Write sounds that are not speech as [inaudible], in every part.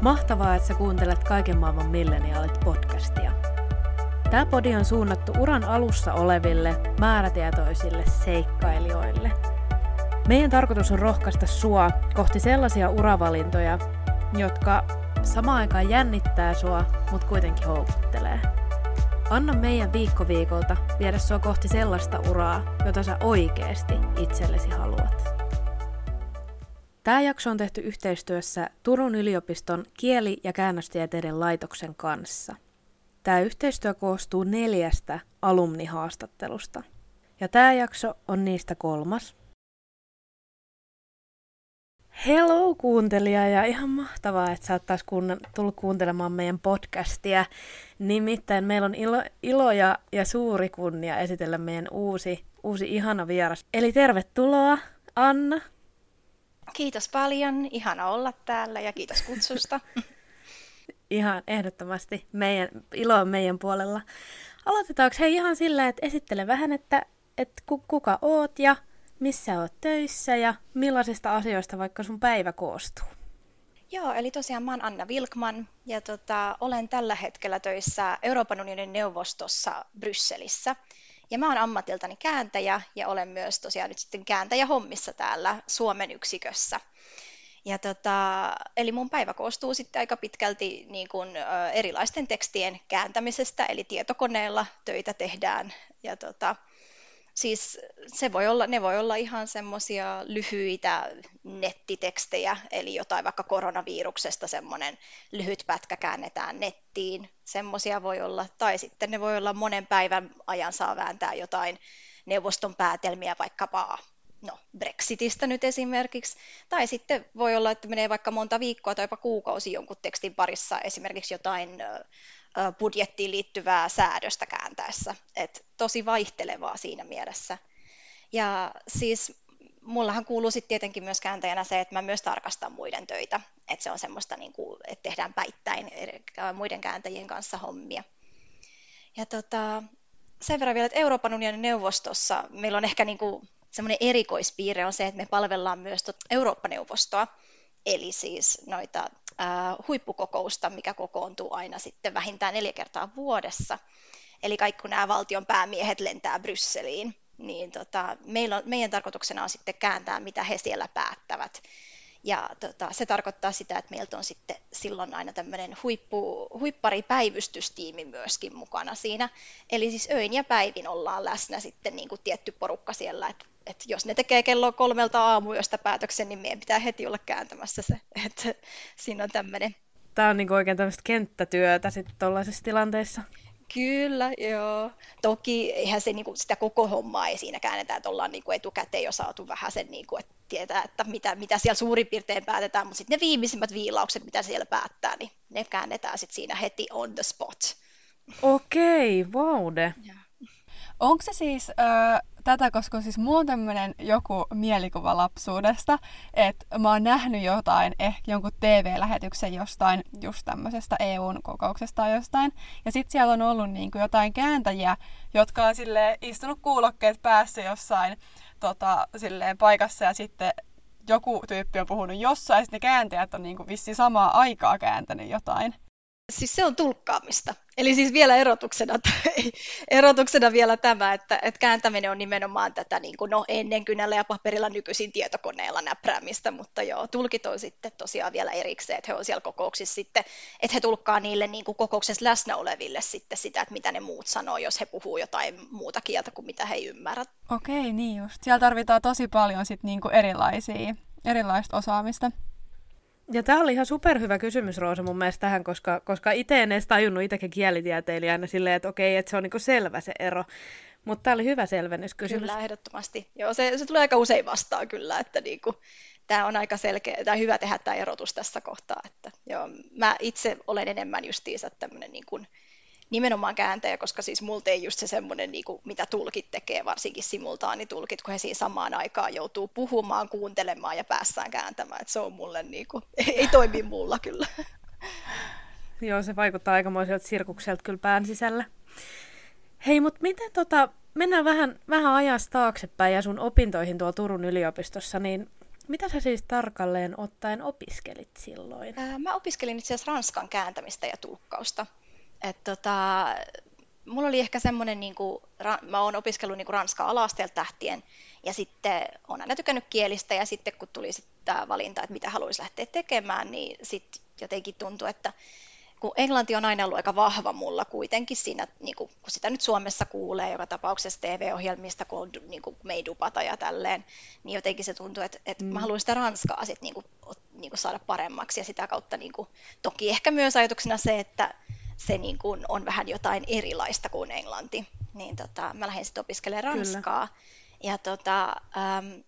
Mahtavaa, että sä kuuntelet Kaiken maailman milleniaalit podcastia. Tämä podi on suunnattu uran alussa oleville, määrätietoisille seikkailijoille. Meidän tarkoitus on rohkaista sua kohti sellaisia uravalintoja, jotka samaan aikaan jännittää sua, mutta kuitenkin houkuttelee. Anna meidän viikko viikolta viedä sua kohti sellaista uraa, jota sä oikeasti itsellesi haluat. Tämä jakso on tehty yhteistyössä Turun yliopiston kieli- ja käännöstieteiden laitoksen kanssa. Tämä yhteistyö koostuu neljästä alumnihaastattelusta. Ja tämä jakso on niistä kolmas. Hello kuuntelija ja ihan mahtavaa, että sä oot taas kuunn- tullut kuuntelemaan meidän podcastia. Nimittäin meillä on ilo, ilo ja, ja suuri kunnia esitellä meidän uusi, uusi ihana vieras. Eli tervetuloa Anna. Kiitos paljon, ihana olla täällä ja kiitos kutsusta. [laughs] ihan ehdottomasti meidän, ilo on meidän puolella. Aloitetaanko hei ihan sillä, että esittele vähän, että, että kuka oot ja missä oot töissä ja millaisista asioista vaikka sun päivä koostuu? Joo, eli tosiaan mä oon Anna Wilkman ja tota, olen tällä hetkellä töissä Euroopan unionin neuvostossa Brysselissä. Ja mä oon ammatiltani kääntäjä ja olen myös tosiaan nyt sitten kääntäjä hommissa täällä Suomen yksikössä. Ja tota, eli mun päivä koostuu sitten aika pitkälti niin kuin, erilaisten tekstien kääntämisestä, eli tietokoneella töitä tehdään. Ja tota, siis se voi olla, ne voi olla ihan semmoisia lyhyitä nettitekstejä, eli jotain vaikka koronaviruksesta semmoinen lyhyt pätkä käännetään nettiin, semmoisia voi olla, tai sitten ne voi olla monen päivän ajan saa vääntää jotain neuvoston päätelmiä vaikkapa no, Brexitistä nyt esimerkiksi, tai sitten voi olla, että menee vaikka monta viikkoa tai jopa kuukausi jonkun tekstin parissa, esimerkiksi jotain budjettiin liittyvää säädöstä kääntäessä. Et tosi vaihtelevaa siinä mielessä. Ja siis mullahan kuuluu sitten tietenkin myös kääntäjänä se, että mä myös tarkastan muiden töitä. Että se on semmoista, niin kuin, että tehdään päittäin muiden kääntäjien kanssa hommia. Ja tota, sen verran vielä, että Euroopan unionin neuvostossa meillä on ehkä niin kuin semmoinen erikoispiirre on se, että me palvellaan myös Eurooppa-neuvostoa, eli siis noita huippukokousta, mikä kokoontuu aina sitten vähintään neljä kertaa vuodessa. Eli kaikki kun nämä valtion päämiehet lentää Brysseliin, niin tota, meillä on, meidän tarkoituksena on sitten kääntää, mitä he siellä päättävät. Ja tota, se tarkoittaa sitä, että meiltä on sitten silloin aina tämmöinen huippu, huipparipäivystystiimi myöskin mukana siinä. Eli siis öin ja päivin ollaan läsnä sitten niin kuin tietty porukka siellä, että et jos ne tekee kello kolmelta aamuyöstä päätöksen, niin meidän pitää heti olla kääntämässä se. [laughs] Et siinä on tämmöinen. Tämä on niinku oikein tämmöistä kenttätyötä sitten tuollaisissa tilanteissa. Kyllä, joo. Toki eihän se niinku, sitä koko hommaa ei siinä käännetä, että ollaan niinku etukäteen jo saatu vähän sen, niinku, että tietää, että mitä, mitä siellä suurin piirtein päätetään, mutta sitten ne viimeisimmät viilaukset, mitä siellä päättää, niin ne käännetään sitten siinä heti on the spot. Okei, okay, vaude. Wow, Onko se siis äh, tätä, koska siis mulla on tämmöinen joku mielikuva lapsuudesta, että mä oon nähnyt jotain, ehkä jonkun TV-lähetyksen jostain just tämmöisestä EUn kokouksesta tai jostain. Ja sitten siellä on ollut niin kuin jotain kääntäjiä, jotka on sille istunut kuulokkeet päässä jossain tota, silleen paikassa ja sitten joku tyyppi on puhunut jossain, ja ne kääntäjät on niin kuin vissiin samaa aikaa kääntänyt jotain. Siis se on tulkkaamista. Eli siis vielä erotuksena, [laughs] erotuksena vielä tämä, että, että kääntäminen on nimenomaan tätä niin kuin, no, ennen kynällä ja paperilla nykyisin tietokoneella näpräämistä, mutta joo, tulkit on sitten tosiaan vielä erikseen, että he on siellä kokouksissa sitten, että he tulkkaa niille niin kuin kokouksessa läsnä oleville sitten sitä, että mitä ne muut sanoo, jos he puhuu jotain muuta kieltä kuin mitä he ei ymmärrä. Okei, niin just. Siellä tarvitaan tosi paljon sitten niin kuin erilaisia, erilaista osaamista. Ja tämä oli ihan superhyvä kysymys, Roosa, mun mielestä tähän, koska, koska itse en edes tajunnut itsekin kielitieteilijänä silleen, että okei, että se on niinku selvä se ero. Mutta tämä oli hyvä selvennyskysymys. Kyllä, ehdottomasti. Joo, se, se tulee aika usein vastaan kyllä, että niinku, tämä on aika selkeä, tai hyvä tehdä tämä erotus tässä kohtaa. Että, joo, mä itse olen enemmän justiinsa tämmöinen niin kuin, nimenomaan kääntäjä, koska siis multa ei just se semmoinen, niin kuin, mitä tulkit tekee, varsinkin simultaanitulkit, kun he siinä samaan aikaan joutuu puhumaan, kuuntelemaan ja päässään kääntämään. Et se on mulle, niin kuin, [laughs] ei toimi mulla kyllä. [laughs] Joo, se vaikuttaa aikamoiselta sirkukselta kyllä pään sisällä. Hei, mutta miten tota, mennään vähän, vähän ajasta taaksepäin ja sun opintoihin tuolla Turun yliopistossa, niin Mitä sä siis tarkalleen ottaen opiskelit silloin? Mä opiskelin itse asiassa ranskan kääntämistä ja tulkkausta. Et tota, mulla oli ehkä semmoinen, niin kuin, mä oon opiskellut niin ranskaa alasteelta lähtien, ja sitten olen aina tykännyt kielistä, ja sitten kun tuli sitten tämä valinta, että mitä haluaisi lähteä tekemään, niin sitten jotenkin tuntui, että kun englanti on aina ollut aika vahva mulla kuitenkin siinä, niin kuin, kun sitä nyt Suomessa kuulee joka tapauksessa TV-ohjelmista, kun, niin kuin me ei dupata ja tälleen, niin jotenkin se tuntuu, että, että mm. mä haluan sitä ranskaa sit, niin kuin, niin kuin saada paremmaksi ja sitä kautta niin kuin, toki ehkä myös ajatuksena se, että se niin kuin on vähän jotain erilaista kuin englanti, niin tota, mä lähdin sitten opiskelemaan ranskaa. Kyllä. Ja tota, ähm,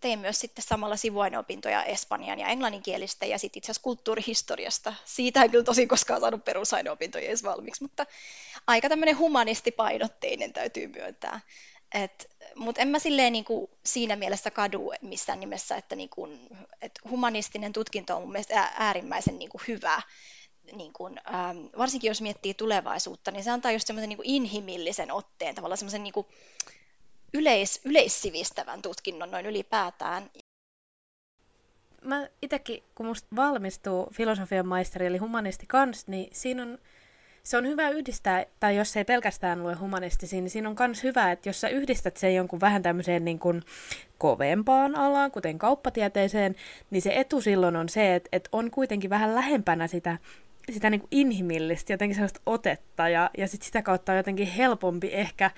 tein myös sitten samalla sivuaineopintoja espanjan ja englanninkielistä ja sitten itse asiassa kulttuurihistoriasta. Siitä en kyllä tosi koskaan saanut perusaineopintoja edes valmiiksi, mutta aika tämmöinen humanistipainotteinen täytyy myöntää. Mutta en mä silleen niin kuin siinä mielessä kadu missään nimessä, että, niin kuin, että humanistinen tutkinto on mun mielestä äärimmäisen niin kuin hyvä. Niin kuin, ähm, varsinkin jos miettii tulevaisuutta, niin se antaa just semmoisen niin inhimillisen otteen, tavallaan semmoisen niin kuin, yleis, yleissivistävän tutkinnon noin ylipäätään. Mä itsekin, kun musta valmistuu filosofian maisteri eli humanisti kans, niin siinä on, se on hyvä yhdistää, tai jos ei pelkästään lue humanistisiin, niin siinä on myös hyvä, että jos sä yhdistät sen jonkun vähän tämmöiseen niin kuin kovempaan alaan, kuten kauppatieteeseen, niin se etu silloin on se, että, että on kuitenkin vähän lähempänä sitä sitä niin kuin inhimillistä, jotenkin sellaista otetta, ja, ja sit sitä kautta on jotenkin helpompi ehkä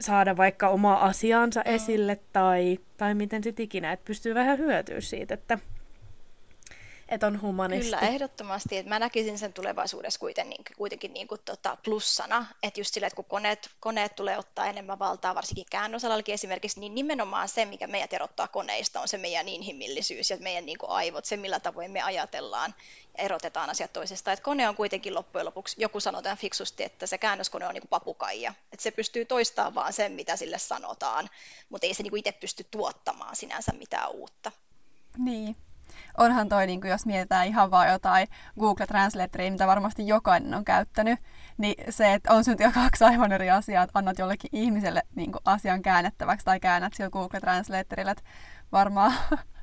saada vaikka omaa asiaansa mm. esille tai, tai miten sitten ikinä, että pystyy vähän hyötyä siitä, että että on humanisti. Kyllä, ehdottomasti. Että mä näkisin sen tulevaisuudessa kuitenkin, kuitenkin niin kuin tota plussana, että just sille, että kun koneet, koneet tulee ottaa enemmän valtaa, varsinkin käännösalallakin esimerkiksi, niin nimenomaan se, mikä meidät erottaa koneista, on se meidän inhimillisyys ja meidän niin kuin aivot, se millä tavoin me ajatellaan ja erotetaan asiat toisistaan. Että kone on kuitenkin loppujen lopuksi, joku sanoo tämän fiksusti, että se käännöskone on niin kuin papukaija, että se pystyy toistamaan vaan sen, mitä sille sanotaan, mutta ei se niin kuin itse pysty tuottamaan sinänsä mitään uutta. Niin, onhan toi, niin kuin jos mietitään ihan vaan jotain Google Translatoria, mitä varmasti jokainen on käyttänyt, niin se, että on syntyä [laughs] kaksi aivan eri asiaa, että annat jollekin ihmiselle niin kuin asian käännettäväksi tai käännät sillä Google Translatorilla, että varmaan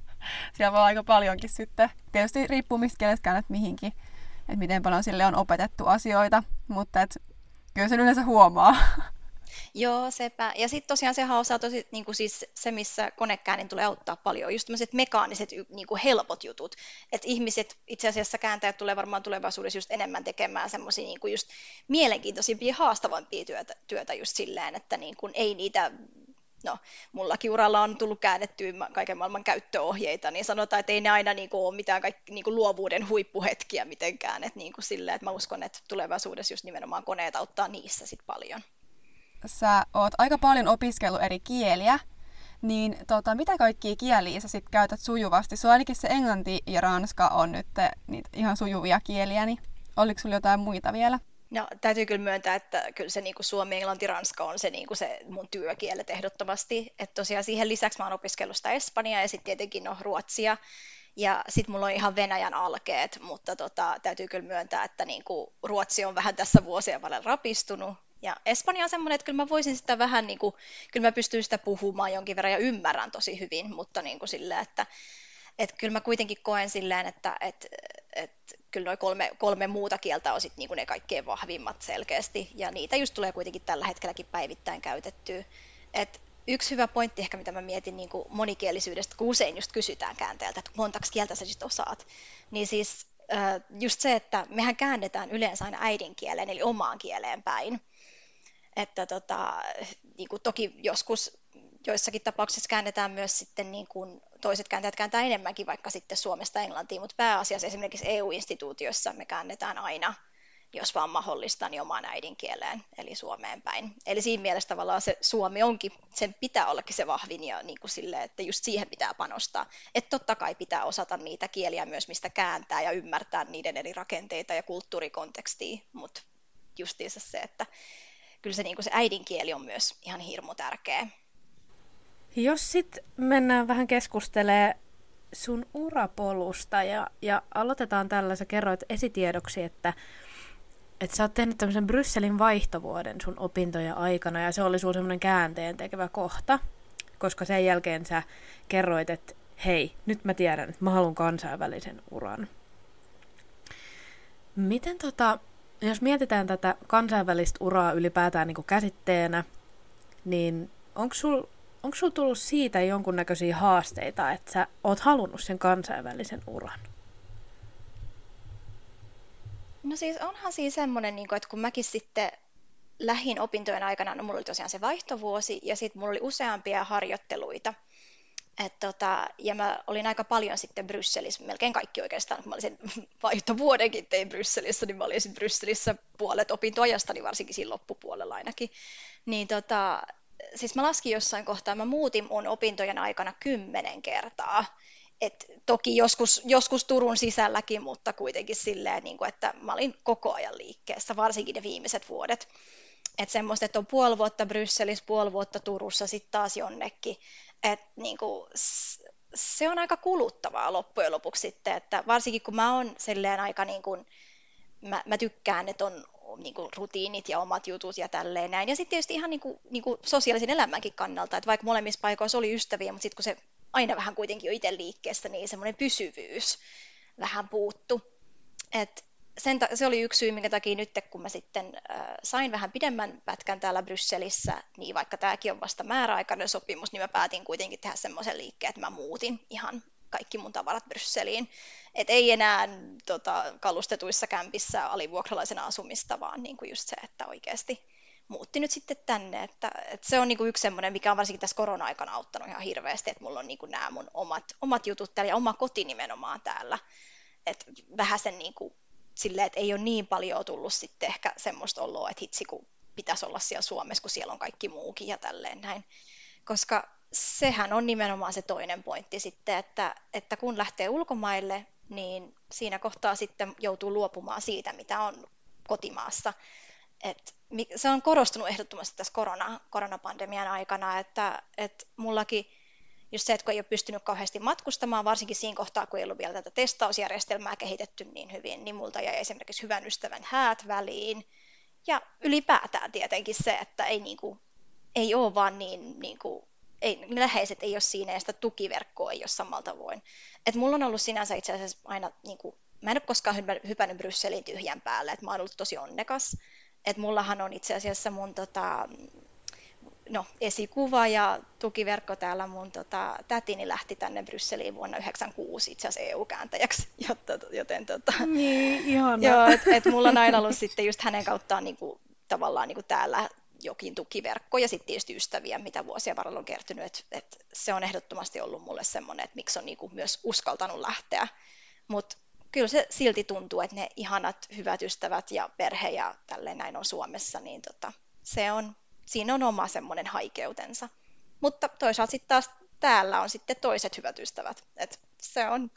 [laughs] siellä voi aika paljonkin sitten. Tietysti riippuu mistä kielestä käännät mihinkin, että miten paljon sille on opetettu asioita, mutta et, kyllä sen yleensä huomaa. [laughs] Joo, sepä. Ja sitten tosiaan sehän osaa tosi, niin kuin siis se, missä konekäänin tulee auttaa paljon, just tämmöiset mekaaniset niin kuin helpot jutut. Että ihmiset, itse asiassa kääntäjät tulee varmaan tulevaisuudessa just enemmän tekemään semmoisia niin kuin just mielenkiintoisimpia, haastavampia työtä, työtä just silleen, että niin kuin ei niitä no, mullakin uralla on tullut käännettyä kaiken maailman käyttöohjeita, niin sanotaan, että ei ne aina niin kuin, ole mitään kaikki, niin kuin luovuuden huippuhetkiä mitenkään, että, niin kuin sille, että mä uskon, että tulevaisuudessa just nimenomaan koneet auttaa niissä sit paljon sä oot aika paljon opiskellut eri kieliä, niin tota, mitä kaikkia kieliä sä sit käytät sujuvasti? On ainakin se englanti ja ranska on nyt niitä ihan sujuvia kieliä, niin oliko sulla jotain muita vielä? No täytyy kyllä myöntää, että kyllä se niin kuin suomi, englanti, ranska on se, niin kuin se mun työkielet ehdottomasti. Että tosiaan siihen lisäksi mä oon opiskellut sitä espanjaa ja sitten tietenkin no, ruotsia. Ja sitten mulla on ihan Venäjän alkeet, mutta tota, täytyy kyllä myöntää, että niin kuin Ruotsi on vähän tässä vuosien varrella rapistunut. Ja Espanja on semmoinen, että kyllä mä voisin sitä vähän, niin kuin, kyllä mä pystyn sitä puhumaan jonkin verran ja ymmärrän tosi hyvin, mutta niin kuin sillä, että, että kyllä mä kuitenkin koen silleen, että, että, että kyllä noin kolme, kolme muuta kieltä on sit niin kuin ne kaikkein vahvimmat selkeästi, ja niitä just tulee kuitenkin tällä hetkelläkin päivittäin käytettyä. Et yksi hyvä pointti ehkä, mitä mä mietin niin kuin monikielisyydestä, kun usein just kysytään käänteeltä, että montaksi kieltä sä sitten osaat, niin siis just se, että mehän käännetään yleensä aina äidinkieleen, eli omaan kieleen päin että tota, niin kuin toki joskus joissakin tapauksissa käännetään myös sitten niin kuin toiset kääntäjät kääntää enemmänkin vaikka sitten Suomesta Englantiin, mutta pääasiassa esimerkiksi EU-instituutioissa me käännetään aina, jos vaan mahdollista, niin omaan äidinkieleen, eli Suomeen päin. Eli siinä mielessä tavallaan se Suomi onkin, sen pitää ollakin se vahvin ja niin kuin sille, että just siihen pitää panostaa. Että totta kai pitää osata niitä kieliä myös, mistä kääntää ja ymmärtää niiden eri rakenteita ja kulttuurikontekstia, mutta justiinsa se, että kyllä se, niin kuin se äidinkieli on myös ihan hirmu tärkeä. Jos sitten mennään vähän keskustelee sun urapolusta ja, ja aloitetaan tällä, sä kerroit esitiedoksi, että, että sä oot tehnyt tämmöisen Brysselin vaihtovuoden sun opintojen aikana ja se oli sun semmoinen käänteen tekevä kohta. koska sen jälkeen sä kerroit, että hei, nyt mä tiedän, että mä haluan kansainvälisen uran. Miten tota, jos mietitään tätä kansainvälistä uraa ylipäätään niin käsitteenä, niin onko sul, onko sul tullut siitä jonkunnäköisiä haasteita, että sä oot halunnut sen kansainvälisen uran? No siis onhan siis semmoinen, niin että kun mäkin sitten lähin opintojen aikana, no mulla oli tosiaan se vaihtovuosi ja sitten mulla oli useampia harjoitteluita. Et tota, ja mä olin aika paljon sitten Brysselissä, melkein kaikki oikeastaan, kun mä olin sen [laughs] vaihtovuodenkin tein Brysselissä, niin mä olin sitten Brysselissä puolet opintoajastani, varsinkin siinä loppupuolella ainakin. Niin tota, siis mä laskin jossain kohtaa, mä muutin mun opintojen aikana kymmenen kertaa. Et toki joskus, joskus Turun sisälläkin, mutta kuitenkin silleen, niin kuin, että mä olin koko ajan liikkeessä, varsinkin ne viimeiset vuodet. Että semmoista, että on puoli vuotta Brysselissä, puoli vuotta Turussa, sitten taas jonnekin. Että niin kuin, se on aika kuluttavaa loppujen lopuksi sitten, että varsinkin kun mä oon silleen aika niin kuin, mä, mä tykkään, että on niin kuin rutiinit ja omat jutut ja tälleen näin. Ja sitten tietysti ihan niin kuin, niin kuin sosiaalisen elämänkin kannalta, että vaikka molemmissa paikoissa oli ystäviä, mutta sitten kun se aina vähän kuitenkin jo itse liikkeessä, niin semmoinen pysyvyys vähän puuttu. Et sen ta- se oli yksi syy, minkä takia nyt, kun mä sitten äh, sain vähän pidemmän pätkän täällä Brysselissä, niin vaikka tämäkin on vasta määräaikainen sopimus, niin mä päätin kuitenkin tehdä semmoisen liikkeen, että mä muutin ihan kaikki mun tavarat Brysseliin. Et ei enää tota, kalustetuissa kämpissä alivuokralaisena asumista, vaan niin kuin just se, että oikeasti muutti nyt sitten tänne. Että, että se on niin kuin yksi semmoinen, mikä on varsinkin tässä korona-aikana auttanut ihan hirveästi, että mulla on niin kuin nämä mun omat, omat jutut täällä ja oma koti nimenomaan täällä. Että vähän sen niin kuin, silleen, että ei ole niin paljon tullut sitten ehkä semmoista oloa, että hitsi kun pitäisi olla siellä Suomessa, kun siellä on kaikki muukin ja tälleen näin. Koska sehän on nimenomaan se toinen pointti sitten, että, että kun lähtee ulkomaille, niin siinä kohtaa sitten joutuu luopumaan siitä, mitä on kotimaassa. Et se on korostunut ehdottomasti tässä korona, koronapandemian aikana, että, että mullakin just se, että kun ei ole pystynyt kauheasti matkustamaan, varsinkin siinä kohtaa, kun ei ollut vielä tätä testausjärjestelmää kehitetty niin hyvin, niin multa jäi esimerkiksi hyvän ystävän häät väliin. Ja ylipäätään tietenkin se, että ei, niin kuin, ei ole vaan niin, niin kuin, ei, läheiset ei ole siinä ja sitä tukiverkkoa ei ole samalla tavoin. Et mulla on ollut sinänsä itse asiassa aina, niin kuin, mä en ole koskaan hypännyt Brysselin tyhjän päälle, että mä oon ollut tosi onnekas. Et mullahan on itse asiassa mun tota, no, esikuva ja tukiverkko täällä mun tota, tätini lähti tänne Brysseliin vuonna 1996 itse asiassa EU-kääntäjäksi, [laughs] jotta, joten tota, niin, ihana. joo, et, et mulla on aina ollut sitten just hänen kauttaan niin kuin, tavallaan niin kuin täällä jokin tukiverkko ja sitten tietysti ystäviä, mitä vuosia varrella on kertynyt, että et se on ehdottomasti ollut mulle semmoinen, että miksi on niinku myös uskaltanut lähteä. Mutta kyllä se silti tuntuu, että ne ihanat hyvät ystävät ja perhe ja tälleen näin on Suomessa, niin tota, se on, siinä on oma semmoinen haikeutensa. Mutta toisaalta sitten taas täällä on sitten toiset hyvät ystävät. Et se on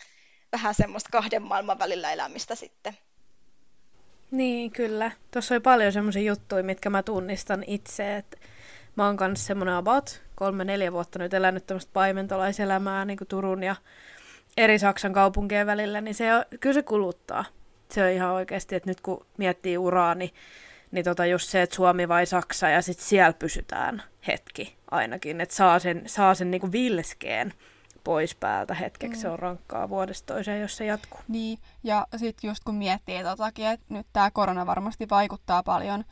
vähän semmoista kahden maailman välillä elämistä sitten. Niin, kyllä. Tuossa oli paljon semmoisia juttuja, mitkä mä tunnistan itse, että mä oon kanssa semmoinen about kolme-neljä vuotta nyt elänyt tämmöistä paimentolaiselämää niin kuin Turun ja eri Saksan kaupunkien välillä, niin se on, kyllä se kuluttaa. Se on ihan oikeasti, että nyt kun miettii uraa, niin, niin tota just se, että Suomi vai Saksa ja sitten siellä pysytään hetki ainakin, että saa sen, saa sen niin kuin vilskeen pois päältä hetkeksi. Mm. Se on rankkaa vuodesta toiseen, jos se jatkuu. Niin, ja sitten just kun miettii totakin, että nyt tämä korona varmasti vaikuttaa paljon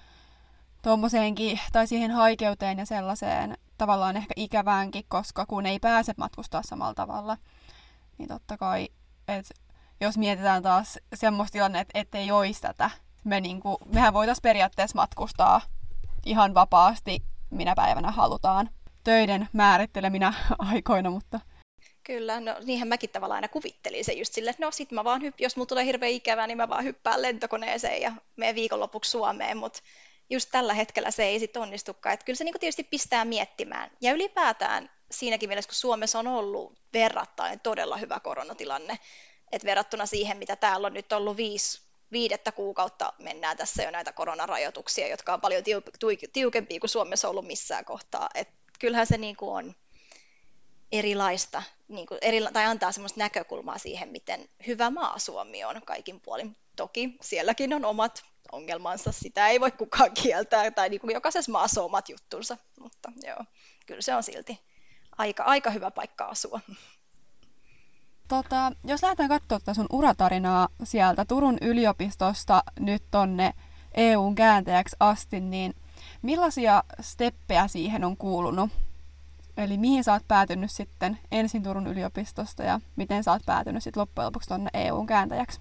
tuommoiseenkin, tai siihen haikeuteen ja sellaiseen tavallaan ehkä ikäväänkin, koska kun ei pääse matkustaa samalla tavalla, niin totta kai, että jos mietitään taas semmoista tilannetta, että ei olisi tätä, me niinku, mehän voitaisiin periaatteessa matkustaa ihan vapaasti, minä päivänä halutaan töiden määritteleminä [laughs] aikoina, mutta Kyllä, no niinhän mäkin tavallaan aina kuvittelin se just silleen, että no sit mä vaan hypp- jos mulla tulee hirveän ikävää, niin mä vaan hyppään lentokoneeseen ja menen viikonlopuksi Suomeen, mutta just tällä hetkellä se ei sitten onnistukaan. Että kyllä se niinku tietysti pistää miettimään. Ja ylipäätään siinäkin mielessä, kun Suomessa on ollut verrattain todella hyvä koronatilanne, että verrattuna siihen, mitä täällä on nyt ollut viisi, viidettä kuukautta mennään tässä jo näitä koronarajoituksia, jotka on paljon tiukempia kuin Suomessa ollut missään kohtaa. Et kyllähän se niinku on erilaista, niin kuin eri, tai antaa semmoista näkökulmaa siihen, miten hyvä maa Suomi on kaikin puolin. Toki sielläkin on omat ongelmansa, sitä ei voi kukaan kieltää, tai niin kuin jokaisessa maassa on omat juttunsa, mutta joo, kyllä se on silti aika, aika hyvä paikka asua. Tota, jos lähdetään katsomaan tätä sun uratarinaa sieltä Turun yliopistosta nyt tonne EUn kääntäjäksi asti, niin millaisia steppejä siihen on kuulunut? Eli mihin sä oot päätynyt sitten ensin Turun yliopistosta ja miten sä oot päätynyt sitten loppujen lopuksi tuonne EUn kääntäjäksi?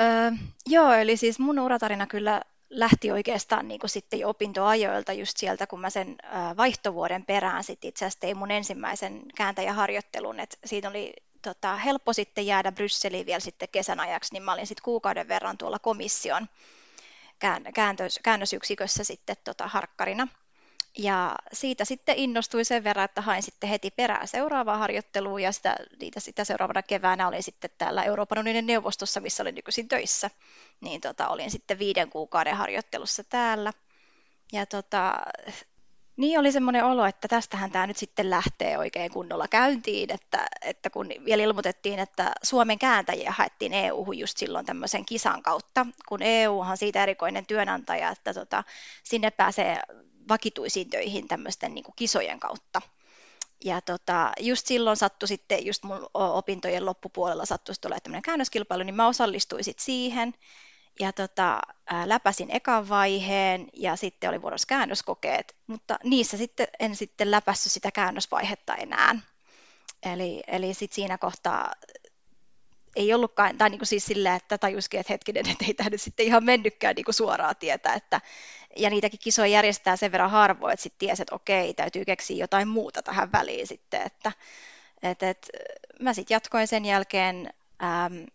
Öö, joo, eli siis mun uratarina kyllä lähti oikeastaan niin kuin sitten jo opintoajoilta just sieltä, kun mä sen vaihtovuoden perään sitten itse asiassa tein mun ensimmäisen kääntäjäharjoittelun, että siitä oli tota, helppo sitten jäädä Brysseliin vielä sitten kesän ajaksi, niin mä olin sitten kuukauden verran tuolla komission käännös, käännösyksikössä sitten tota, harkkarina. Ja siitä sitten innostuin sen verran, että hain sitten heti perään seuraavaa harjoittelua ja sitä, niitä, sitä seuraavana keväänä olin sitten täällä Euroopan unionin neuvostossa, missä olin nykyisin töissä. Niin tota, olin sitten viiden kuukauden harjoittelussa täällä. Ja tota, niin oli semmoinen olo, että tästähän tämä nyt sitten lähtee oikein kunnolla käyntiin, että, että kun vielä ilmoitettiin, että Suomen kääntäjiä haettiin EU-hun just silloin tämmöisen kisan kautta, kun EU on siitä erikoinen työnantaja, että tota, sinne pääsee vakituisiin töihin tämmöisten niin kisojen kautta. Ja tota, just silloin sattui sitten, just mun opintojen loppupuolella sattui sitten olemaan tämmöinen käännöskilpailu, niin mä osallistuin sitten siihen ja tota, läpäsin ekan vaiheen ja sitten oli vuorossa käännöskokeet, mutta niissä sitten en sitten läpässyt sitä käännösvaihetta enää. Eli, eli sitten siinä kohtaa ei ollutkaan, tai niin kuin siis sillä, että tajuskin, että hetkinen, että ei tämä nyt sitten ihan mennytkään niin kuin suoraa tietä, että, ja niitäkin kisoja järjestää sen verran harvoin, että sitten tiesi, että okei, täytyy keksiä jotain muuta tähän väliin sitten, että et, et, mä sitten jatkoin sen jälkeen äm,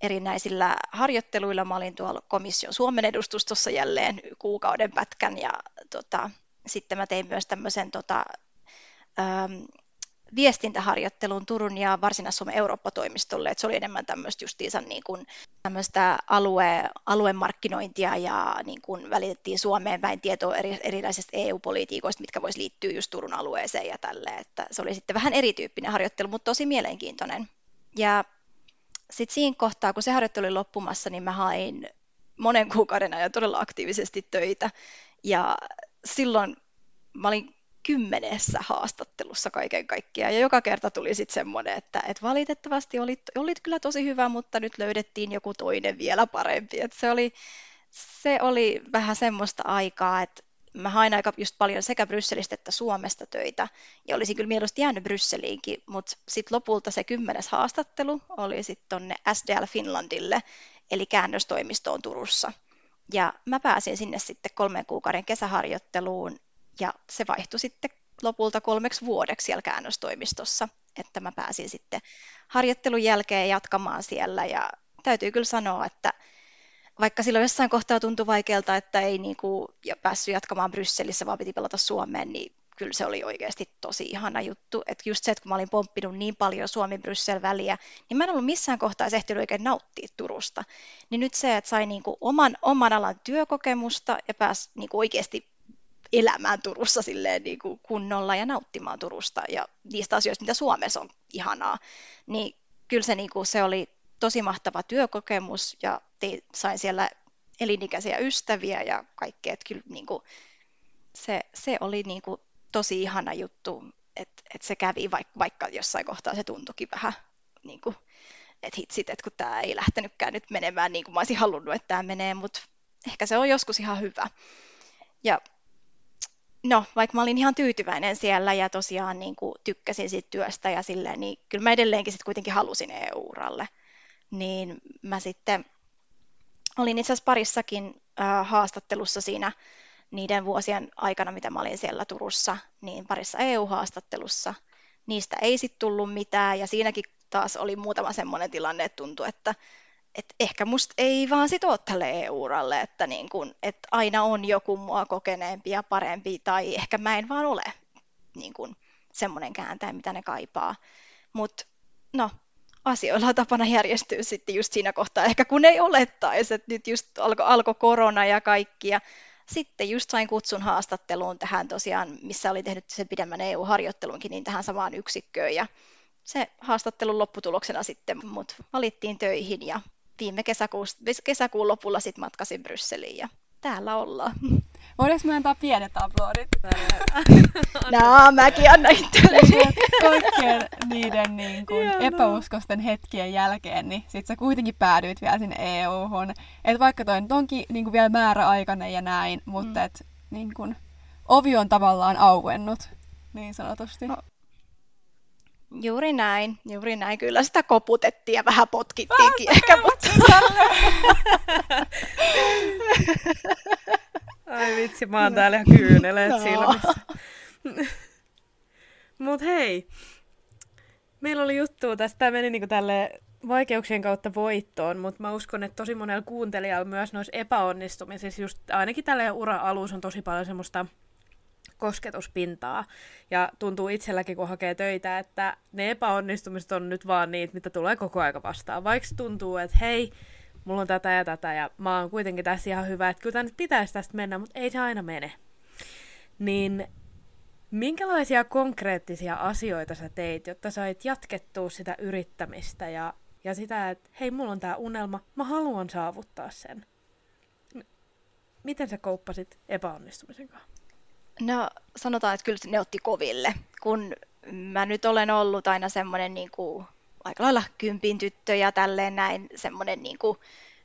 erinäisillä harjoitteluilla. Mä olin tuolla komission Suomen edustustossa jälleen kuukauden pätkän ja tota, sitten mä tein myös tämmöisen tota, äm, viestintäharjoittelun Turun ja Varsinais-Suomen Eurooppa-toimistolle, että se oli enemmän tämmöistä justiinsa niin kuin tämmöistä alue, aluemarkkinointia ja niin kuin välitettiin Suomeen päin tietoa eri, erilaisista EU-politiikoista, mitkä voisi liittyä just Turun alueeseen ja tälle, että se oli sitten vähän erityyppinen harjoittelu, mutta tosi mielenkiintoinen. Ja sitten siinä kohtaa, kun se harjoittelu oli loppumassa, niin mä hain monen kuukauden ajan todella aktiivisesti töitä ja silloin mä olin kymmenessä haastattelussa kaiken kaikkiaan. Ja joka kerta tuli sitten semmoinen, että, että valitettavasti olit, olit kyllä tosi hyvä, mutta nyt löydettiin joku toinen vielä parempi. Et se, oli, se oli vähän semmoista aikaa, että mä hain aika just paljon sekä Brysselistä että Suomesta töitä, ja olisin kyllä mieluusti jäänyt Brysseliinkin, mutta sitten lopulta se kymmenes haastattelu oli sitten tonne SDL Finlandille, eli käännöstoimistoon Turussa. Ja mä pääsin sinne sitten kolmen kuukauden kesäharjoitteluun, ja se vaihtui sitten lopulta kolmeksi vuodeksi siellä käännöstoimistossa, että mä pääsin sitten harjoittelun jälkeen jatkamaan siellä ja täytyy kyllä sanoa, että vaikka silloin jossain kohtaa tuntui vaikealta, että ei niin kuin päässyt jatkamaan Brysselissä, vaan piti pelata Suomeen, niin kyllä se oli oikeasti tosi ihana juttu. Että just se, että kun mä olin pomppinut niin paljon Suomi-Bryssel väliä, niin mä en ollut missään kohtaa ehtinyt oikein nauttia Turusta. Niin nyt se, että sai niin kuin oman, oman alan työkokemusta ja pääsi niin kuin oikeasti elämään Turussa silleen niin kuin kunnolla ja nauttimaan Turusta ja niistä asioista, mitä Suomessa on ihanaa, niin kyllä se, niin kuin, se oli tosi mahtava työkokemus ja te, sain siellä elinikäisiä ystäviä ja kaikkea, että kyllä niin kuin, se, se oli niin kuin, tosi ihana juttu, että, että se kävi, vaikka, vaikka jossain kohtaa se tuntuikin vähän niin kuin, että hitsit, että kun tämä ei lähtenytkään nyt menemään niin kuin mä olisin halunnut, että tämä menee, mutta ehkä se on joskus ihan hyvä. Ja no, vaikka mä olin ihan tyytyväinen siellä ja tosiaan niin kuin tykkäsin siitä työstä ja silleen, niin kyllä mä edelleenkin sitten kuitenkin halusin EU-uralle. Niin mä sitten olin itse asiassa parissakin äh, haastattelussa siinä niiden vuosien aikana, mitä mä olin siellä Turussa, niin parissa EU-haastattelussa. Niistä ei sitten tullut mitään ja siinäkin taas oli muutama semmoinen tilanne, että tuntui, että että ehkä musta ei vaan sit ole tälle EU-uralle, että, niin kun, että aina on joku mua kokeneempi ja parempi, tai ehkä mä en vaan ole niin kun, semmoinen kääntäjä, mitä ne kaipaa. Mutta no, asioilla tapana järjestyä sitten just siinä kohtaa, ehkä kun ei olettaisi, että nyt just alkoi alko korona ja kaikki, ja sitten just sain kutsun haastatteluun tähän tosiaan, missä oli tehnyt sen pidemmän EU-harjoittelunkin, niin tähän samaan yksikköön, ja se haastattelun lopputuloksena sitten mut valittiin töihin ja viime kesäkuun, kesäkuun lopulla sitten matkasin Brysseliin ja täällä ollaan. Voidaanko me antaa pienet aplodit? [laughs] no, mäkin annan itselleni. Kaikkien niiden niin kuin, epäuskosten hetkien jälkeen, niin sit sä kuitenkin päädyit vielä sinne EU-hun. Et vaikka toi nyt onkin niin kuin vielä määräaikainen ja näin, mutta mm. et, niin kuin, ovi on tavallaan auennut, niin sanotusti. No, Juuri näin, juuri näin. Kyllä sitä koputettiin ja vähän potkittiinkin ehkä, mutta... [laughs] Ai vitsi, mä oon täällä ihan kyyneleet no. silmissä. [laughs] Mut hei, meillä oli juttu tästä, tämä meni niinku tälle vaikeuksien kautta voittoon, mutta mä uskon, että tosi monella kuuntelijalla myös noissa epäonnistumisissa, just ainakin tällä ura alus on tosi paljon semmoista kosketuspintaa. Ja tuntuu itselläkin, kun hakee töitä, että ne epäonnistumiset on nyt vaan niitä, mitä tulee koko aika vastaan. Vaikka tuntuu, että hei, mulla on tätä ja tätä ja mä oon kuitenkin tässä ihan hyvä, että kyllä tämä nyt pitäisi tästä mennä, mutta ei se aina mene. Niin minkälaisia konkreettisia asioita sä teit, jotta sait jatkettua sitä yrittämistä ja, ja sitä, että hei, mulla on tämä unelma, mä haluan saavuttaa sen. Miten sä kouppasit epäonnistumisen kanssa? No sanotaan, että kyllä ne otti koville, kun mä nyt olen ollut aina semmoinen niin kuin, aika lailla kympin tyttö ja tälleen näin semmoinen niin kuin,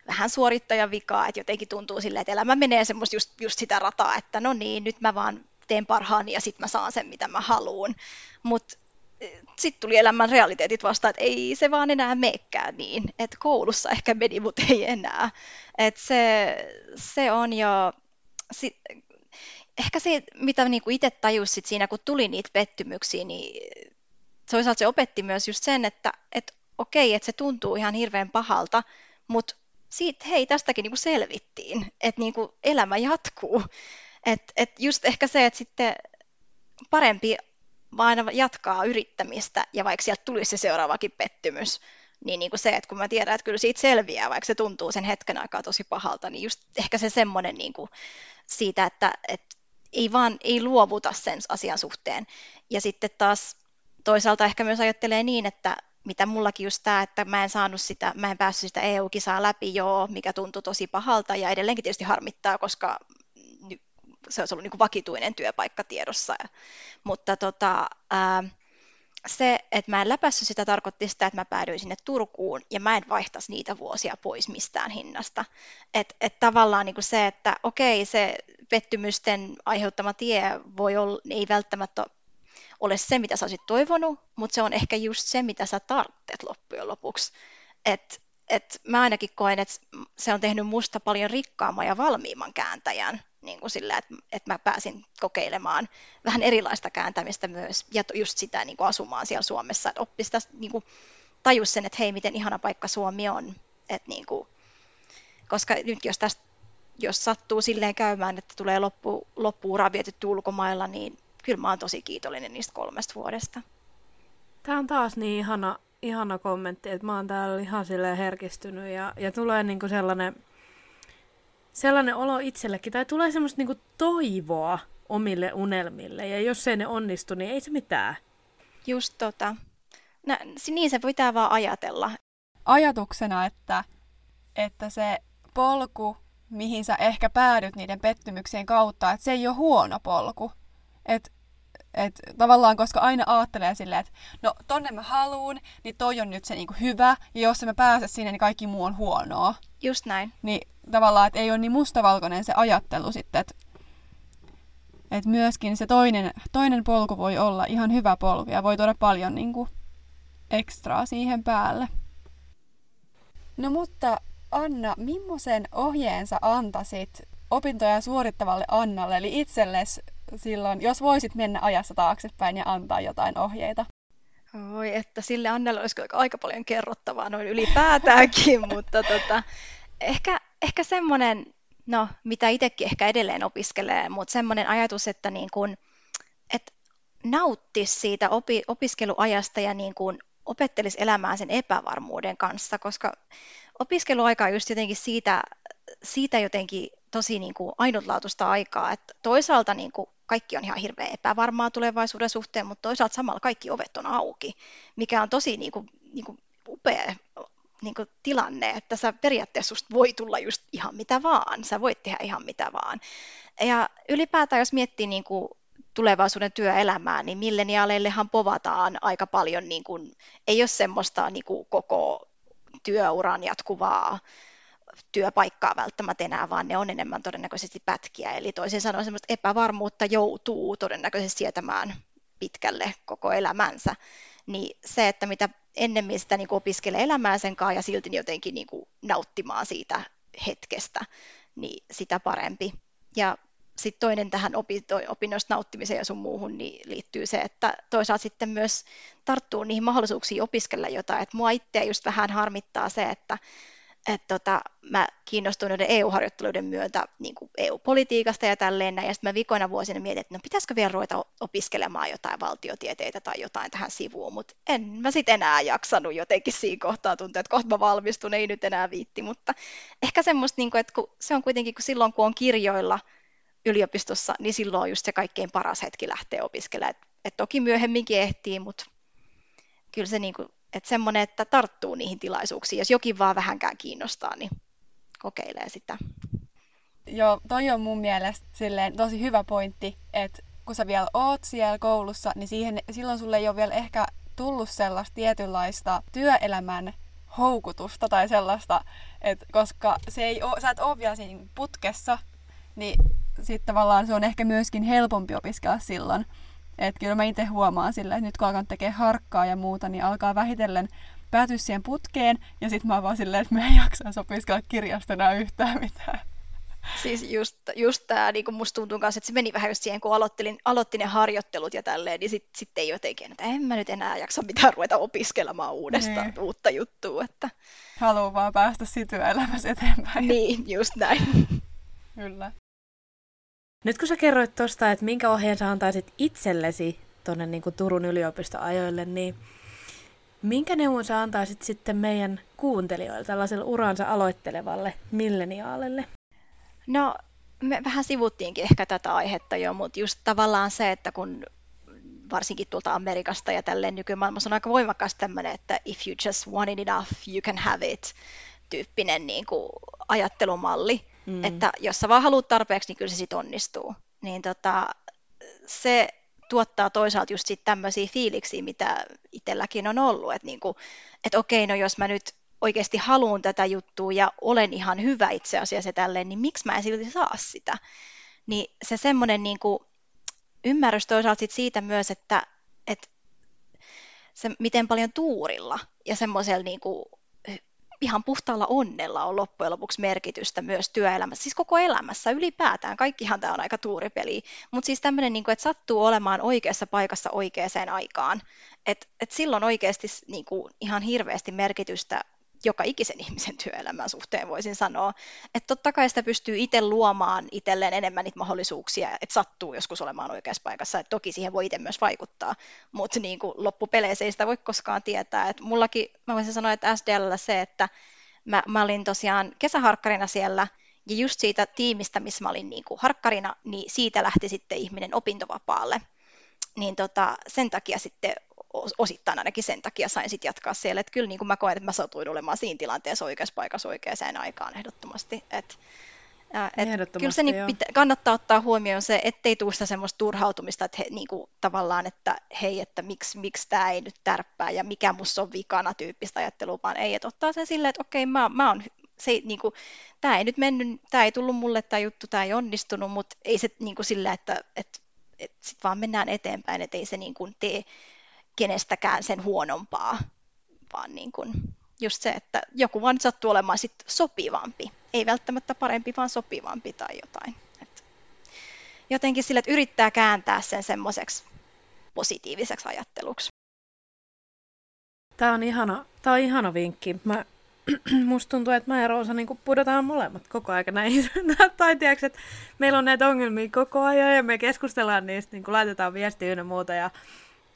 vähän suorittajan vikaa, että jotenkin tuntuu silleen, että elämä menee semmoista just, just sitä rataa, että no niin, nyt mä vaan teen parhaani ja sitten mä saan sen, mitä mä haluan. Mutta eh, sitten tuli elämän realiteetit vastaan, että ei se vaan enää meekään niin, että koulussa ehkä meni, mutta ei enää. Et se, se on jo, sit, ehkä se, mitä niinku itse tajusit siinä, kun tuli niitä pettymyksiä, niin toisaalta se opetti myös just sen, että et, okei, että se tuntuu ihan hirveän pahalta, mutta siitä, hei, tästäkin niinku selvittiin, että niinku elämä jatkuu. Et, et just ehkä se, että sitten parempi aina jatkaa yrittämistä, ja vaikka sieltä tulisi se seuraavakin pettymys, niin, niin kuin se, että kun mä tiedän, että kyllä siitä selviää, vaikka se tuntuu sen hetken aikaa tosi pahalta, niin just ehkä se semmoinen niin kuin siitä, että, että ei vaan ei luovuta sen asian suhteen. Ja sitten taas toisaalta ehkä myös ajattelee niin, että mitä mullakin just tämä, että mä en saanut sitä, mä en päässyt sitä EU-kisaa läpi, joo, mikä tuntui tosi pahalta ja edelleenkin tietysti harmittaa, koska se olisi ollut niin kuin vakituinen työpaikka tiedossa. Mutta tota, ää, se, että mä en läpässyt sitä, tarkoitti sitä, että mä päädyin sinne Turkuun ja mä en vaihtaisi niitä vuosia pois mistään hinnasta. Että et tavallaan niin kuin se, että okei, se pettymysten aiheuttama tie voi olla, ei välttämättä ole se, mitä sä olisit toivonut, mutta se on ehkä just se, mitä sä tarvitset loppujen lopuksi. Et, et mä ainakin koen, että se on tehnyt musta paljon rikkaamman ja valmiimman kääntäjän, niin kuin sillä, että, että mä pääsin kokeilemaan vähän erilaista kääntämistä myös, ja just sitä niin kuin asumaan siellä Suomessa, että oppi sitä, niin kuin, tajus sen, että hei, miten ihana paikka Suomi on, että niin kuin, koska nyt jos tästä jos sattuu silleen käymään, että tulee loppu, loppuura vietetty ulkomailla, niin kyllä mä oon tosi kiitollinen niistä kolmesta vuodesta. Tämä on taas niin ihana, ihana kommentti, että mä oon täällä ihan silleen herkistynyt ja, ja tulee niinku sellainen, sellainen olo itsellekin, tai tulee semmoista niinku toivoa omille unelmille, ja jos ei ne onnistu, niin ei se mitään. Just tota. No, niin se pitää vaan ajatella. Ajatuksena, että, että se polku mihin sä ehkä päädyt niiden pettymyksien kautta, että se ei ole huono polku. Et, et, tavallaan, koska aina ajattelee silleen, että no tonne mä haluun, niin toi on nyt se niinku hyvä, ja jos mä pääse sinne, niin kaikki muu on huonoa. Just näin. Niin tavallaan, että ei ole niin mustavalkoinen se ajattelu sitten, että et myöskin se toinen, toinen polku voi olla ihan hyvä polku ja voi tuoda paljon niinku ekstraa siihen päälle. No mutta Anna, millaisen ohjeensa antaisit opintoja suorittavalle Annalle, eli itsellesi silloin, jos voisit mennä ajassa taaksepäin ja antaa jotain ohjeita? Oi, että sille Annalle olisi aika paljon kerrottavaa noin ylipäätäänkin, [laughs] mutta tota, ehkä, ehkä semmoinen, no mitä itsekin ehkä edelleen opiskelee, mutta semmoinen ajatus, että niin kun, että nauttisi siitä opi, opiskeluajasta ja niin kun opettelisi elämään sen epävarmuuden kanssa, koska opiskeluaika on just jotenkin siitä, siitä jotenkin tosi niin kuin ainutlaatuista aikaa, että toisaalta niin kuin kaikki on ihan hirveän epävarmaa tulevaisuuden suhteen, mutta toisaalta samalla kaikki ovet on auki, mikä on tosi niin kuin, niin kuin upea niin kuin, tilanne, että sä periaatteessa susta voi tulla just ihan mitä vaan. Sä voit tehdä ihan mitä vaan. Ja ylipäätään, jos miettii niin kuin, tulevaisuuden työelämää, niin milleniaaleillehan povataan aika paljon, niin kuin, ei ole semmoista niin kuin, koko työuran jatkuvaa työpaikkaa välttämättä enää, vaan ne on enemmän todennäköisesti pätkiä. Eli toisin sanoen semmoista epävarmuutta joutuu todennäköisesti sietämään pitkälle koko elämänsä. Niin se, että mitä ennemmin sitä niin opiskelee elämää sen kanssa ja silti jotenkin niin kuin nauttimaan siitä hetkestä, niin sitä parempi. Ja sitten toinen tähän opinnoista nauttimiseen ja sun muuhun niin liittyy se, että toisaalta sitten myös tarttuu niihin mahdollisuuksiin opiskella jotain. Et mua itseä just vähän harmittaa se, että et tota, mä kiinnostuin noiden EU-harjoitteluiden myötä niin kuin EU-politiikasta ja tälleen näin, ja sitten mä vikoina vuosina mietin, että no pitäisikö vielä ruveta opiskelemaan jotain valtiotieteitä tai jotain tähän sivuun, mutta en mä sitten enää jaksanut jotenkin siinä kohtaa tuntea, että kohta mä valmistun, ei nyt enää viitti, mutta ehkä semmoista, niin kuin, että kun, se on kuitenkin, kun silloin kun on kirjoilla yliopistossa, niin silloin on just se kaikkein paras hetki lähteä opiskelemaan, että et toki myöhemminkin ehtii, mutta kyllä se niin kuin, että semmoinen, että tarttuu niihin tilaisuuksiin. Jos jokin vaan vähänkään kiinnostaa, niin kokeilee sitä. Joo, toi on mun mielestä silleen tosi hyvä pointti, että kun sä vielä oot siellä koulussa, niin siihen, silloin sulle ei ole vielä ehkä tullut sellaista tietynlaista työelämän houkutusta tai sellaista, että koska se ei oo, sä et ole vielä siinä putkessa, niin sitten tavallaan se on ehkä myöskin helpompi opiskella silloin. Että kyllä mä itse huomaan sillä, että nyt kun alkan tekemään harkkaa ja muuta, niin alkaa vähitellen päätyä siihen putkeen. Ja sitten mä oon vaan silleen, että mä en jaksa opiskella kirjasta enää yhtään mitään. Siis just, just tämä, niin kuin musta tuntuu kanssa, että se meni vähän just siihen, kun aloittelin, aloittin ne harjoittelut ja tälleen, niin sitten sit ei jotenkin, että en mä nyt enää jaksa mitään ruveta opiskelemaan uudestaan niin. uutta juttua. Että... Haluan vaan päästä siitä työelämässä eteenpäin. Niin, just näin. Kyllä. Nyt kun sä kerroit tuosta, että minkä ohjeen sä antaisit itsellesi tuonne niin Turun yliopistoajoille, niin minkä neuvon sä antaisit sitten meidän kuuntelijoille, tällaiselle uransa aloittelevalle milleniaalille? No, me vähän sivuttiinkin ehkä tätä aihetta jo, mutta just tavallaan se, että kun varsinkin tuolta Amerikasta ja tälleen nykymaailmassa on aika voimakas tämmöinen, että if you just want it enough, you can have it tyyppinen niin kuin ajattelumalli. Mm. Että jos sä vaan haluat tarpeeksi, niin kyllä se sitten onnistuu. Niin tota, se tuottaa toisaalta just sitten tämmöisiä fiiliksiä, mitä itselläkin on ollut. Että niinku, et okei, no jos mä nyt oikeasti haluan tätä juttua ja olen ihan hyvä itse asiassa tälleen, niin miksi mä en silti saa sitä? Niin se semmoinen niinku, ymmärrys toisaalta sit siitä myös, että, että se, miten paljon tuurilla ja semmoisella niinku, ihan puhtaalla onnella on loppujen lopuksi merkitystä myös työelämässä, siis koko elämässä ylipäätään. Kaikkihan tämä on aika tuuripeli, mutta siis tämmöinen, niin että sattuu olemaan oikeassa paikassa oikeaan aikaan. että et silloin oikeasti niin kuin, ihan hirveästi merkitystä joka ikisen ihmisen työelämän suhteen voisin sanoa. Että totta kai sitä pystyy itse luomaan itselleen enemmän niitä mahdollisuuksia, että sattuu joskus olemaan oikeassa paikassa. Et toki siihen voi itse myös vaikuttaa, mutta niin kuin loppupeleissä ei sitä voi koskaan tietää. Et mullakin, mä voisin sanoa, että SDL se, että mä, mä olin tosiaan kesäharkkarina siellä, ja just siitä tiimistä, missä mä olin niin kuin harkkarina, niin siitä lähti sitten ihminen opintovapaalle. Niin tota, sen takia sitten osittain ainakin sen takia sain sitten jatkaa siellä. Että kyllä niin kuin mä koen, että mä satuin olemaan siinä tilanteessa oikeassa paikassa oikeaan aikaan ehdottomasti. Et, et kyllä se niin pitä, kannattaa ottaa huomioon se, ettei tule sitä semmoista turhautumista, että he, niin kuin, tavallaan, että hei, että miksi, miksi tämä ei nyt tärppää ja mikä musta on vikana tyyppistä ajattelua, vaan ei, että ottaa sen silleen, että okei, mä, mä oon, se, niin kuin, tämä ei nyt mennyt, tämä ei tullut mulle tämä juttu, tämä ei onnistunut, mutta ei se niin kuin sillä, että, että, että sitten vaan mennään eteenpäin, että ei se niin kuin tee kenestäkään sen huonompaa, vaan niin kuin just se, että joku vaan sattuu olemaan sit sopivampi. Ei välttämättä parempi, vaan sopivampi tai jotain. Et jotenkin sille, että yrittää kääntää sen semmoiseksi positiiviseksi ajatteluksi. Tämä on ihana, tämä on ihana vinkki. Mä, [clears throat] musta tuntuu, että mä ja Roosa niin pudotaan molemmat koko ajan näihin. [laughs] tai tiedätkö, että meillä on näitä ongelmia koko ajan ja me keskustellaan niistä, niin laitetaan viestiä ja muuta. Ja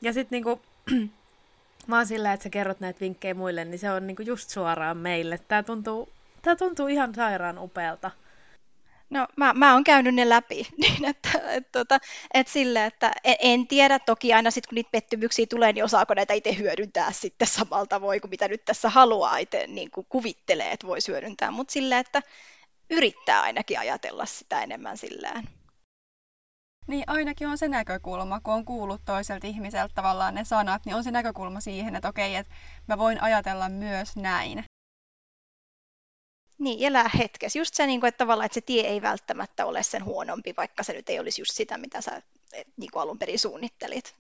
ja sitten niinku, [clears throat] vaan sillä, että sä kerrot näitä vinkkejä muille, niin se on niinku just suoraan meille. Tää tuntuu, tää tuntuu ihan sairaan upealta. No mä, mä oon käynyt ne läpi, [laughs] niin että, et, tota, et sille, että en, en tiedä toki aina sitten kun niitä pettymyksiä tulee, niin osaako näitä itse hyödyntää sitten samalla tavoin kuin mitä nyt tässä haluaa itse niin kuin kuvittelee, että voisi hyödyntää, mutta sille, että yrittää ainakin ajatella sitä enemmän sillään. Niin ainakin on se näkökulma, kun on kuullut toiselta ihmiseltä tavallaan ne sanat, niin on se näkökulma siihen, että okei, että mä voin ajatella myös näin. Niin, elää hetkessä. Just se, niin kuin, että tavallaan että se tie ei välttämättä ole sen huonompi, vaikka se nyt ei olisi just sitä, mitä sä niin kuin alun perin suunnittelit.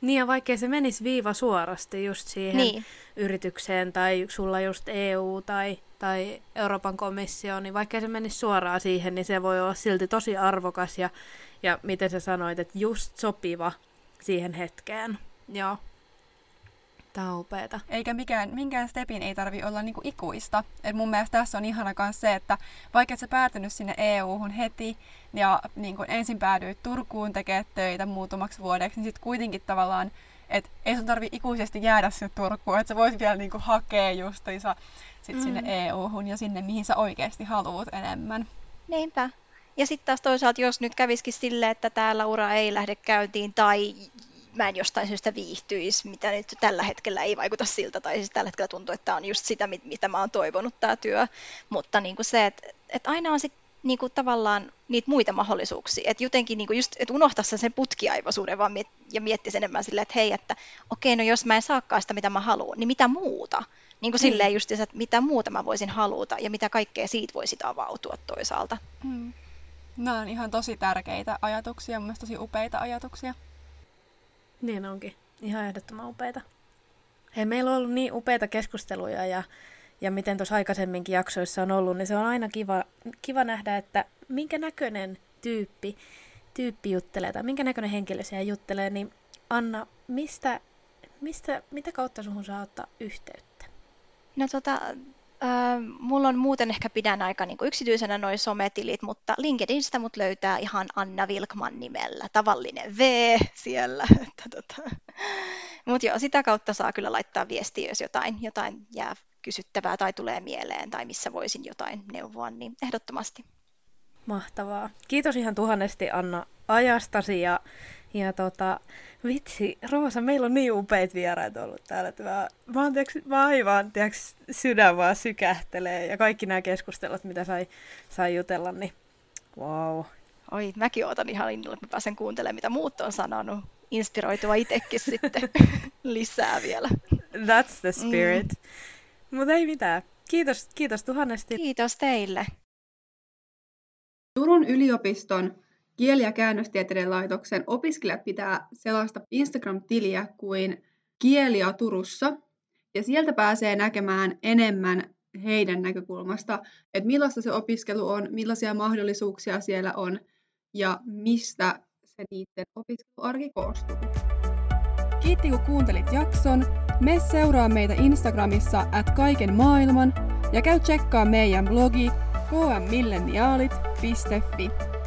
Niin ja vaikkei se menisi viiva suorasti just siihen niin. yritykseen tai sulla just EU tai, tai Euroopan komissio, niin vaikkei se menisi suoraan siihen, niin se voi olla silti tosi arvokas ja, ja miten sä sanoit, että just sopiva siihen hetkeen. Joo. Tämä on upeeta. Eikä mikään, minkään stepin ei tarvi olla niinku ikuista. Et mun mielestä tässä on ihana myös se, että vaikka et sä päätynyt sinne EU-hun heti ja niinku ensin päädyit Turkuun tekemään töitä muutamaksi vuodeksi, niin sitten kuitenkin tavallaan, että ei sun tarvi ikuisesti jäädä sinne Turkuun, että sä voit vielä niinku hakea justiinsa sit mm. sinne EU-hun ja sinne, mihin sä oikeasti haluat enemmän. Niinpä. Ja sitten taas toisaalta, jos nyt käviskin silleen, että täällä ura ei lähde käyntiin tai mä en jostain syystä viihtyisi, mitä nyt tällä hetkellä ei vaikuta siltä, tai siis tällä hetkellä tuntuu, että tämä on just sitä, mitä mä oon toivonut tämä työ, mutta niin kuin se, että, että aina on sitten niin kuin tavallaan niitä muita mahdollisuuksia. Että jotenkin niin kuin just, että unohtaa sen putkiaivoisuuden vaan miet- ja miettisi enemmän silleen, että hei, että okei, no jos mä en saakaan sitä, mitä mä haluan, niin mitä muuta? Niin kuin mm. silleen just, että mitä muuta mä voisin haluta ja mitä kaikkea siitä voisi avautua toisaalta. Mm. Nämä on ihan tosi tärkeitä ajatuksia, mun tosi upeita ajatuksia. Niin onkin. Ihan ehdottoman upeita. Hei, meillä on ollut niin upeita keskusteluja ja, ja miten tuossa aikaisemminkin jaksoissa on ollut, niin se on aina kiva, kiva nähdä, että minkä näköinen tyyppi, tyyppi juttelee tai minkä näköinen henkilö siellä juttelee, niin Anna, mistä, mistä, mitä kautta suhun saa ottaa yhteyttä? No tota, mulla on muuten ehkä pidän aika niin yksityisenä noin sometilit, mutta LinkedInistä mut löytää ihan Anna Vilkman nimellä. Tavallinen V siellä. [laughs] tota. Mutta joo, sitä kautta saa kyllä laittaa viestiä, jos jotain, jotain jää kysyttävää tai tulee mieleen tai missä voisin jotain neuvoa, niin ehdottomasti. Mahtavaa. Kiitos ihan tuhannesti Anna ajastasi ja ja tota, vitsi, Roosa, meillä on niin upeita vieraita ollut täällä, että mä, mä, oon, tiiäks, mä aivan, tiiäks, sydän vaan sykähtelee ja kaikki nämä keskustelut, mitä sai, sai jutella, niin wow. Oi, mäkin ootan ihan innolla, että mä pääsen kuuntelemaan, mitä muut on sanonut. Inspiroitua itsekin [laughs] sitten lisää vielä. That's the spirit. Mm. Mutta ei mitään. Kiitos, kiitos tuhannesti. Kiitos teille. Turun yliopiston Kieli- ja käännöstieteiden laitoksen opiskelijat pitää sellaista Instagram-tiliä kuin Kielia Turussa, ja sieltä pääsee näkemään enemmän heidän näkökulmasta, että millaista se opiskelu on, millaisia mahdollisuuksia siellä on, ja mistä se niiden opiskeluarki koostuu. Kiitti kun kuuntelit jakson. Me seuraa meitä Instagramissa at kaiken maailman ja käy tsekkaa meidän blogi kmmilleniaalit.fi.